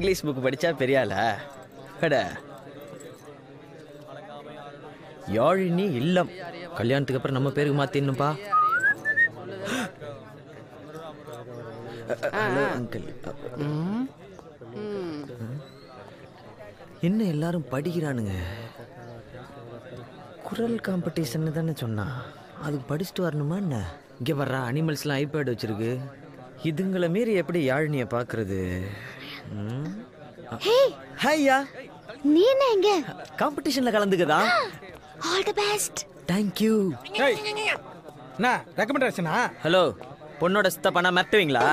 English book படிச்சா பெரிய ஆளா அட யாழினி இல்லம். கல்யாணத்துக்கு அப்புறம் நம்ம பேருக்கு மாத்திடணும்பா ஹலோ அங்கிள் என்ன எல்லாரும் படிக்கிறானுங்க? குரல் காம்படிஷன் தானே சொன்னா. அதுக்கு படிச்சுட்டு வரணுமா என்ன? இங்கே வர்ற அனிமல்ஸ்லாம் ஐபேட் வச்சிருக்கு. இதுங்களை மீறி எப்படி யாழினியை பார்க்கறது? ஹையா நீ என்ன இங்க? காம்படிஷன்ல கலந்துக்கதா? All the best thank you என்ன ரெக்கமெண்டேஷனா ஹலோ பொண்ணோட சித்தப்பானா மிரட்டுவீங்களா?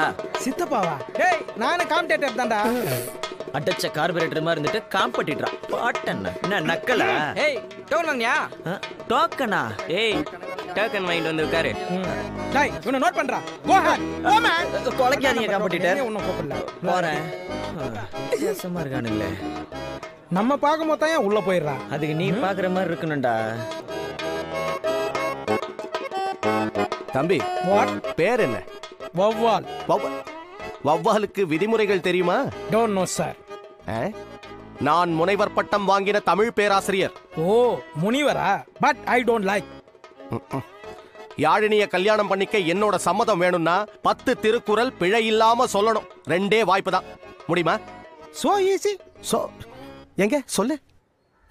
சித்தப்பாவா? டேய் நானே காம்படேட்டர் தான்டா. அடைச்ச கார்பரேட்டர் மாதிரி இருந்துட்டு காம்படிட்டரா பாட்டண்ணா. என்ன நக்கலா? ஏய் டோன் வாங்கியா டோக்கனா? ஏய் டோக்கன் வாங்கிட்டு வந்து உட்காரு டேய் இவனை நோட் பண்றா. கோ ஹேட் கோ மேன் கொலைக்காதீங்க காம்படிட்டர் ஒன்னும் கூப்பிடல. போறேன். வித்தியாசமா இருக்கானுங்களே. நம்ம பார்க்கும்போது தான் ஏன் உள்ள போயிடுறா? அதுக்கு நீ பாக்குற மாதிரி இருக்கணும்டா. தம்பி பேர் என்ன வவ்வால் வவ்வ- வவ்வாலுக்கு விதிமுறைகள் தெரியுமா? Don't know sir? நான் முனைவர் பட்டம் வாங்கின தமிழ் பேராசிரியர். ஓ முனிவரா? பட் ஐ டோன்ட் லைக் யாழினிய கல்யாணம் பண்ணிக்க என்னோட சம்மதம் வேணும்னா பத்து திருக்குறள் பிழை இல்லாம சொல்லணும். ரெண்டே வாய்ப்பு தான். முடியுமா? சோ ஈஸி சோ எங்க? சொல்லு.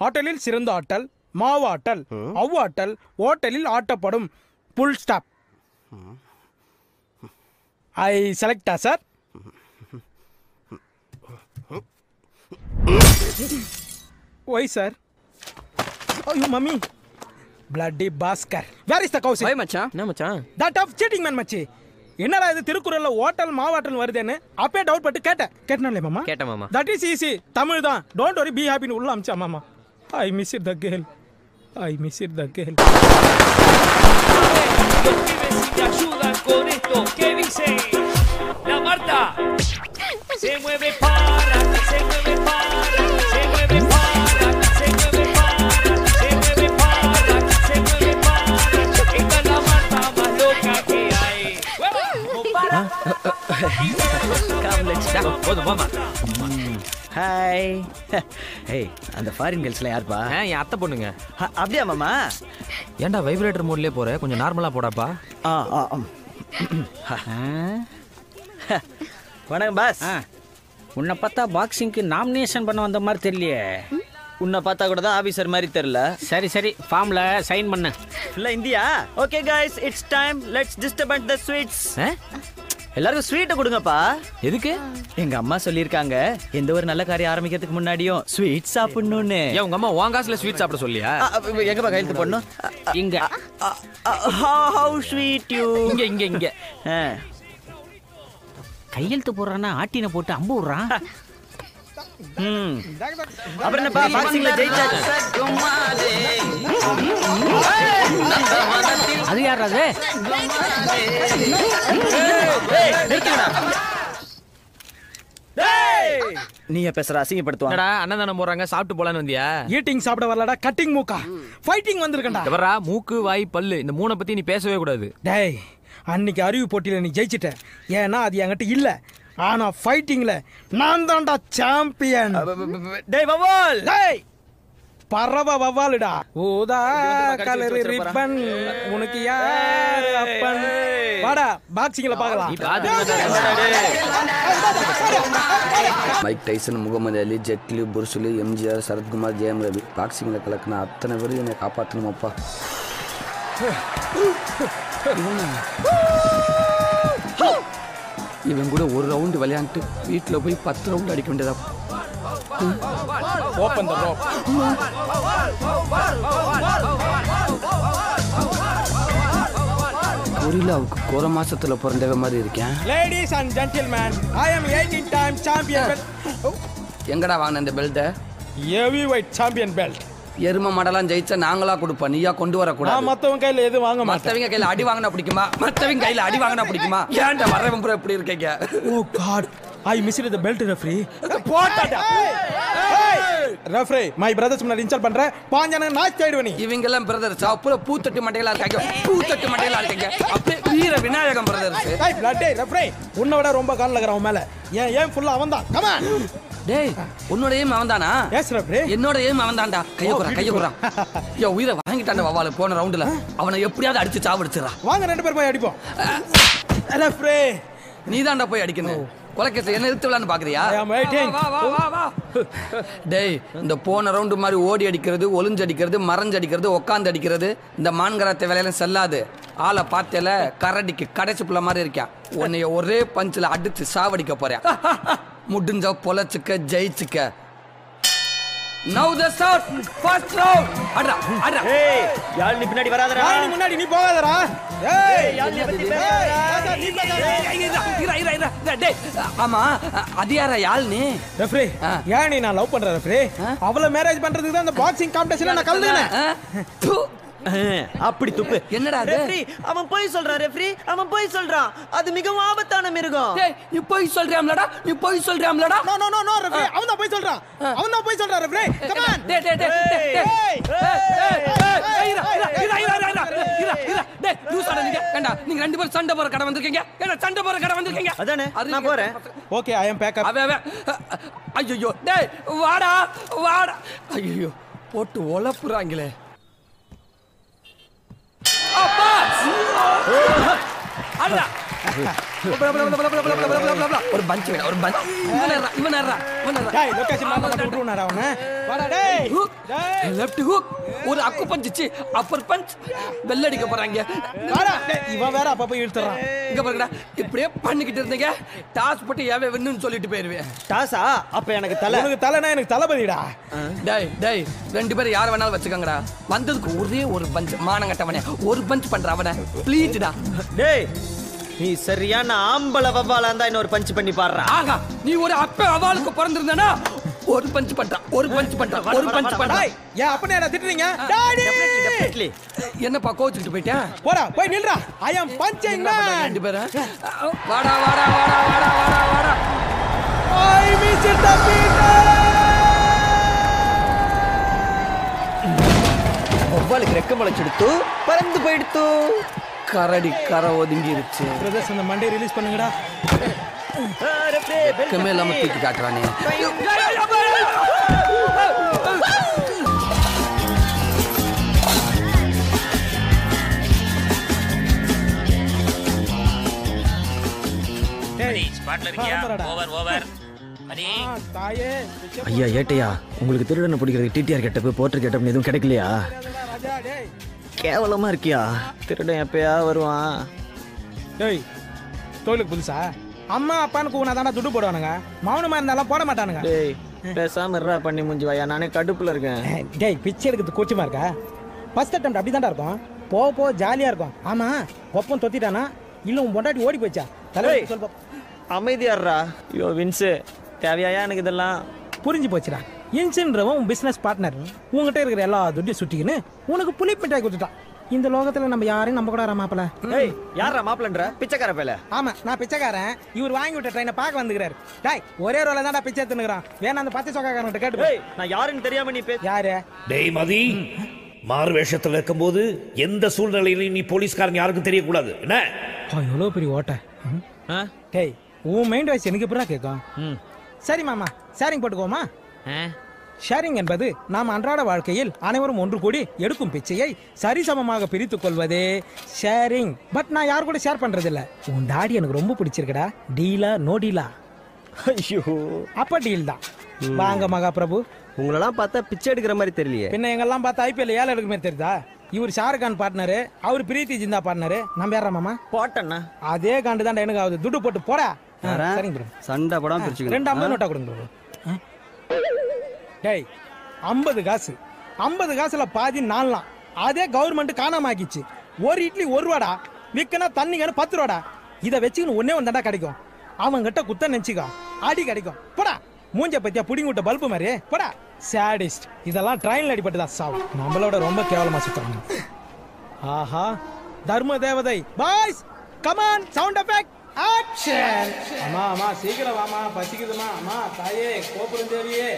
ஆட்டலில் சிறந்த ஆட்டல் மாவாட்டல் அவ்வாட்டல் ஓட்டலில் ஆட்டப்படும். புல் ஸ்டாப் ஐ செலக்டா சார் ஒய் சார் ஐயோ mummy bloody Bhaskar where is the Kousi போய் மச்சான் என்ன மச்சான் தட் ஆஃப் சீட்டிங் மேன் மச்சி என்னடா இது திருக்குறள்ல ஓட்டல் மாவாட்டல் வருதுன்னு அப்பே டவுட் பட்டு கேட்டேன் கேட்டனாலே மாமா கேட்டேன் மாமா தட் இஸ் ஈஸி தமிழ் தான் டோன்ட் வரி பி ஹாப்பின்னு உள்ள அமிச்சா மாமா I miss it the girl I miss it the girl me ayudan con esto que dice la Marta. Se mueve para, come let's talk போதும் போமா ஹாய் ஏய் அந்த foreign கேர்ள்ஸ்லாம் யாருப்பா என் அத்தை பொண்ணுங்க. அப்படியா மாமா? ஏன்டா வைப்ரேட்டர் மோட்லேயே போகிற கொஞ்சம் நார்மலாக போடாப்பா. ஆ ஆ வணக்கம் பாஸ். உன்னை பார்த்தா பாக்ஸிங்க்கு நாமினேஷன் பண்ண வந்த மாதிரி தெரியலையே. உன்னை பார்த்தா கூட தான் ஆபீசர் மாதிரி தெரியல. சரி சரி. ஃபார்ம்ல சைன் பண்ண. இல்லை India? Okay guys it's time let's distribute the sweets எல்லாருக்கும் ஸ்வீட்டை கொடுங்கப்பா. எதுக்கு? எங்க அம்மா சொல்லியிருக்காங்க எந்த ஒரு நல்ல காரியம் ஆரம்பிக்கிறதுக்கு முன்னாடியும் ஸ்வீட் சாப்பிடணும்னு. ஏன் உங்க அம்மா உன் காசுல ஸ்வீட் சாப்பிட சொல்லியா? எங்கப்பா கையெழுத்து போடணும்? இங்க. ஹவு ஸ்வீட் யூ இங்க இங்க இங்க. கையெழுத்து போடுறானா ஆட்டின போட்டு அம்பு விடுறான். ம். அப்புறம் என்னப்பா பாக்ஸிங்ல ஜெயிச்சாச்சு அது யார் அது நீ பேசுற அசிங்கப்படுத்துவாங்க என்னடா அன்னதானம் போறாங்க சாப்பிட்டு போலான்னு வந்தியா? ஈட்டிங் சாப்பிட வரலடா கட்டிங் மூக்கா. ஃபைட்டிங் வந்திருக்கேன்டா. எவரா மூக்கு வாய் பல்லு இந்த மூணை பத்தி நீ பேசவே கூடாது. டேய் அன்னைக்கு அறிவு போட்டியில நீ ஜெயிச்சிட்ட. ஏன்னா அது என்கிட்ட இல்ல. ஆனா ஃபைட்டிங்ல நான் தான்டா சாம்பியன் டேய் பவால் டேய் பறவை வவ்வாலுடா ஊதா கலர் ரிப்பன் உனக்கு யார் அப்பன்? வாடா பாக்ஸிங்ல பார்க்கலாம். Mike Tyson Muhammad Ali Jet Li Bruce Lee MGR Sarathkumar Jayam Ravi பாக்ஸிங்கில் கலக்கின அத்தனை பேரும் என்னை காப்பாற்றணுமாப்பா இவன் கூட ஒரு ரவுண்டு விளையாண்டுட்டு வீட்டில் போய் பத்து ரவுண்டு அடிக்க வேண்டியதா ஓப்பன் த ரோப் கொரில்லாவுக்கு குறை மாசத்துல பிறந்தவ மாதிரி இருக்கேன் ladies and gentlemen I am 18 time champion எங்கடா வாங்கின இந்த பெல்ட்டை ஹெவி வெயிட் சாம்பியன் பெல்ட் எரும மடலாம் ஜெயிச்சா நாங்களா கொடுப்போம் நீயா கொண்டு நான் வரக்கூடாது மத்தவங்க கையில எதுவும் வாங்க மத்தவங்க கையில அடி வாங்கினா பிடிக்குமா மத்தவங்க கையில அடி வாங்கினா பிடிக்குமா ஏன்டா வரவன் பூரா இப்படி இருக்கீங்க ஓ god I miss the belt referee போட்டாடா referee my brothers முன்னாடி இன்சல்ட் பண்ற பாஞ்சான நாச்சு ஆயிடுவ நீ இவங்க எல்லாம் பிரதர்ஸ் அப்புறம் பூத்தட்டு மண்டையில இருக்காங்க பூத்தட்டு மண்டையில இருக்காங்க. அப்படியே வீர விநாயகம் பிரதர்ஸ் டேய் ரெஃப்ரி உன்னை விட ரொம்ப கால் அவன் மேல. ஏன் ஏன் ஃபுல்லா அவன் தான் கம் ஆன் டேய் உன்னோட ஏம் அவன் தானா எஸ் ரெஃப்ரி என்னோட ஏம் அவன் தான்டா கைய குறா கைய குறா. யோ உயிரை வாங்கிட்டான்டா வவால போன ரவுண்டுல அவனை எப்படியாவது அடிச்சு சாவடிச்சிடறா. வாங்க ரெண்டு பேரும் போய் அடிப்போம். ரெஃப்ரி நீ தான்டா போய் அடிக்கணும். கொலைக்கேஸ் என்ன நிறுத்து விழான்னு பாக்குறியா. டேய் இந்த போன ரவுண்டு மாதிரி ஓடி அடிக்கிறது ஒளிஞ்சு அடிக்கிறது மறைஞ்சு அடிக்கிறது உட்காந்து அடிக்கிறது இந்த மான்கராத்த வேலையெல்லாம் செல்லாது. ஆளை பார்த்தேல கரடிக்கு கடைசி புள்ள மாதிரி இருக்கான் உன்னைய ஒரே பஞ்சில் அடிச்சு சாவடிக்க போறேன். முடிஞ்ச பொழைச்சுக்க ஜெயிச்சுக்க. Now the start first round அட்ரா அட்ரா ஏய் யாழ் பின்னாடி வராதடா நீ முன்னாடி நீ போகாதடா ஏய் யாழ்னி பத்தி ஏய், பேசாதடா. நீ பேசாத. இருடா, இருடா, இருடா. டேய், ஆமா அது யாரா யாழ்னி ரெஃப்ரி. ஏன் நீ நான் லவ் பண்ற ரெஃப்ரி அவள மேரேஜ் பண்றதுக்கு தான் இந்த பாக்ஸிங் காம்படிஷன்ல நான் கலந்துனேன். அப்படி துப்பு. என்னடா அது? ரெஃப்ரி அவன் போய் சொல்றான் ரெஃப்ரி அவன் போய் சொல்றான். அது மிகவும் ஆபத்தான மிருகம். டேய், நீ போய் சொல்றியாம்லடா நீ போய் சொல்றியாம்லடா no no no no referee அவன் தான் போய் சொல்றான். அவன் தான் போய் சொல்றான் ரெஃப்ரி கம் ஆன் டேய், டேய், டேய், டேய், இருடா, இருடா, இருடா, இருடா, இருடா, இருடா, இருடா. டேய், loose ஆடா நீங்க. ஏண்டா, நீங்க ரெண்டு பேரும் சண்டை போற கடை வந்திருக்கீங்க? ஏண்டா, சண்டை போற கடை வந்திருக்கீங்க? அதானே, நான் போறேன். ஓகே ஐ அம் பேக் அப் அவன் அவன். ஐயோ டேய் வாடா வாடா. ஐயோ போட்டு உழப்புறாங்களே. அடடா ஒரு பஞ்ச் வேணும் ஒரு பஞ்ச். இவன் ஏறா, இவன் ஏறா, இவன் ஏறா. டேய் லொகேஷன் மாத்த மாத்த விட்டுறானடா அவன வாடா டேய். டேய். லெஃப்ட் ஹூக் ஒரு அக்கு பஞ்ச் அப்பர் பஞ்ச் பெல் அடிக்க போறாங்க. வாடா இவன் வேற அப்பப்ப இழுத்துறான். இங்க பாருங்கடா இப்படியே பண்ணிக்கிட்டு இருந்தீங்க. டாஸ் போட்டு ஏவே வின்னுன்னு சொல்லிட்டு போயிருவேன். டாஸா? அப்ப எனக்கு தலை. உனக்கு தலைனா எனக்கு தளபதிடா. டேய் டேய் ரெண்டு பேரும் யார வேணாலும் வச்சுக்கோங்கடா. வந்ததுக்கு ஒரே ஒரு பஞ்ச். மானங்கட்டவனே ஒரு பஞ்ச் பண்ற அவனை. ப்ளீஸ்டா டேய் நீ சரியான ஆம்பளை வவ்வாலா இருந்தா இன்னொரு பஞ்ச் பண்ணி பாடுறா. ஆகா நீ ஒரு அப்ப அவளுக்கு பிறந்திருந்தனா ஒரு பஞ்ச் பண்றான் ஒரு பஞ்ச் பண்றான் ஒரு பஞ்ச் டேய் பண்றான் ஏன் அப்பனே என்ன திட்டுறீங்க? டாடி! டெஃபினெட்லி என்னப்பா கோச்சுக்கிட்டு போயிட்டேன்? போடா போய் நில்றா. ஐ அம் பஞ்சிங் பண்ற மேன் ரெண்டு பேரும்? வாடா வாடா வாடா வாடா வாடா வாடா. ஐ மிஸ் இட் பீட்டர் வவ்வாலுக்கு ரெக்க முளைச்செடுத்து பறந்து போயிடுத்து. கரடி கரை ஒதுங்கிருச்சு. பிரதர்ஸ் அந்த மண்டே ரிலீஸ் பண்ணுங்கடா. வெக்கமே இல்லாம தூக்கி காட்டுறானே. ஐயா ஏட்டையா? உங்களுக்கு திருடனை பிடிக்கிறதுக்கு டிடிஆர் கெட்டப்பு போர்ட்டர் கெட்டப்னு எதுவும் கிடைக்கலையா? ராஜா டேய் கேவலமா இருக்கியா? திருடன் எப்பயா வருவான்? டேய் தொழிலுக்கு புதுசா? அம்மா அப்பான்னு கூவனா தானே துட்டு போடுவானுங்க. மௌனமா இருந்தாலும் போட மாட்டானுங்க. டேய் பேசாம இருடா பண்ணி முடிஞ்சு வாயா. நானே கடுப்புல இருக்கேன். டேய் பிச்சை எடுக்கிறது கூச்சமா இருக்கா? ஃபர்ஸ்ட் அட்டம் அப்படி இருக்கும். போக போக ஜாலியா இருக்கும். ஆமா ஒப்பம் தொத்திட்டானா? இல்ல உன் பொண்டாட்டி ஓடி போச்சா தலைவர் ஏய். சொல் பாப்போம். அமைதியாடுறா ஐயோ வின்ஸு தேவையாயா எனக்கு இதெல்லாம்? புரிஞ்சு போச்சுடா. இன்சின்றவன் உன் பிசினஸ் பார்ட்னர் உங்ககிட்ட இருக்கிற எல்லா துட்டியும் சுட்டிக்கின்னு உனக்கு புளி மிட்டாய் கொடுத்துட்டான். இந்த லோகத்துல நம்ம யாரையும் நம்ப கூட மாப்பிள? ஏய் யாரா மாப்பிளன்ற? பிச்சைக்கார பேல ஆமா நான் பிச்சைக்காரன். இவர் வாங்கி விட்ட ட்ரெயினை பார்க்க வந்துக்கிறாரு. டாய் ஒரே ரோல தான்டா பிச்சை எடுத்துக்கிறான் வேணா அந்த பத்து சொக்காரன்ட்ட கேட்டு நான் யாருன்னு தெரியாம நீ பே யாரு? டேய் மதி. மாறு வேஷத்துல இருக்கும்போது எந்த சூழ்நிலையிலும் நீ போலீஸ்காரன் யாருக்கும் தெரியக்கூடாது. என்ன? எவ்வளோ பெரிய ஓட்டை? டேய் உன் மைண்ட் வாய்ஸ் எனக்கு எப்படா கேட்கும்? ம். சரி மாமா ஷேரிங் போட்டுக்கோமா ஆ? ஷேரிங் என்பது நாம் அன்றாட வாழ்க்கையில் அனைவரும் ஒன்று கூடி எடுக்கும் பிச்சையை சரிசமமாக பிரித்துக் கொள்வதே ஷேரிங் பட் நான் யார் கூட ஷேர் பண்றது இல்ல உன் டாடி எனக்கு ரொம்ப பிடிச்சிருக்குடா. டீலா நோ டீலா ஐயோ. அப்ப டீல் தான். வாங்க மகா பிரபு உங்களெல்லாம் பார்த்தா பிச்சை எடுக்கிற மாதிரி தெரியலையே. பின்ன எங்கெல்லாம் பார்த்தா ஐபிஎல் ஏழை எடுக்குமே தெரியுதா? இவர் ஷாருக் கான் பார்ட்னரு அவர் பிரீத்தி ஜிந்தா பார்ட்னரு நம்ம யாரா மாமா? போட்டண்ணா. அதே காண்டு தான் எனக்கு ஆகுது. துட்டு போட்டு போடா. சரிங்க. சண்டை படம் பிரிச்சுக்கணும். ரெண்டு ஐம்பது நோட்டா கொடுங்க? டேய் ஐம்பது காசு. ஐம்பது காசுல பாதி நாலாம் அதே கவர்மெண்ட் காணாம ஆக்கிச்சு ஒரு இட்லி ஒரு ரூபாடா? விற்கனா தண்ணிங்கன்னு பத்து ரூபாடா? இதை வச்சுக்கின்னு ஒன்னே ஒன்று கிடைக்கும். அவங்க கிட்ட குத்த நினச்சிக்கோ. அடி கிடைக்கும். போடா. மூஞ்ச பத்தியா புடிங்கி விட்ட பல்பு மாதிரி. போடா. சேடிஸ்ட் இதெல்லாம் ட்ரெயின்ல அடிபட்டு தான் சாவு. நம்மளோட ரொம்ப கேவலமா சுற்றுறாங்க ஆஹா. தர்ம தேவதை. Boys come on sound effect action அம்மா அம்மா சீக்கிரம் வாமா பசிக்குதுமா அம்மா தாயே கோபுரம் தேவியே.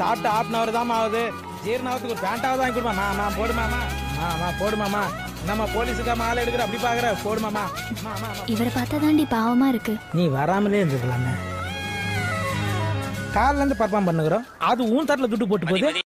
சாப்பிட்டு ஹாஃப் அன் அவர் தான் ஆகுது. ஜீரணாவதுக்கு ஒரு பேண்டாவது வாங்கி கொடுமா. மாமா போடுமாமா மாமா போடுமாமா என்னம்மா போலீஸுக்கா மாலை எடுக்கிற அப்படி பாக்குற. போடுமாமா மாமா இவரை பார்த்தா தாண்டி பாவமா இருக்கு. நீ வராமலே இருந்துக்கலாமே. காலில இருந்து பர்ஃபார்ம் பண்ணுகிறோம். அது உன் தட்டில் துட்டு போட்டு போகுது.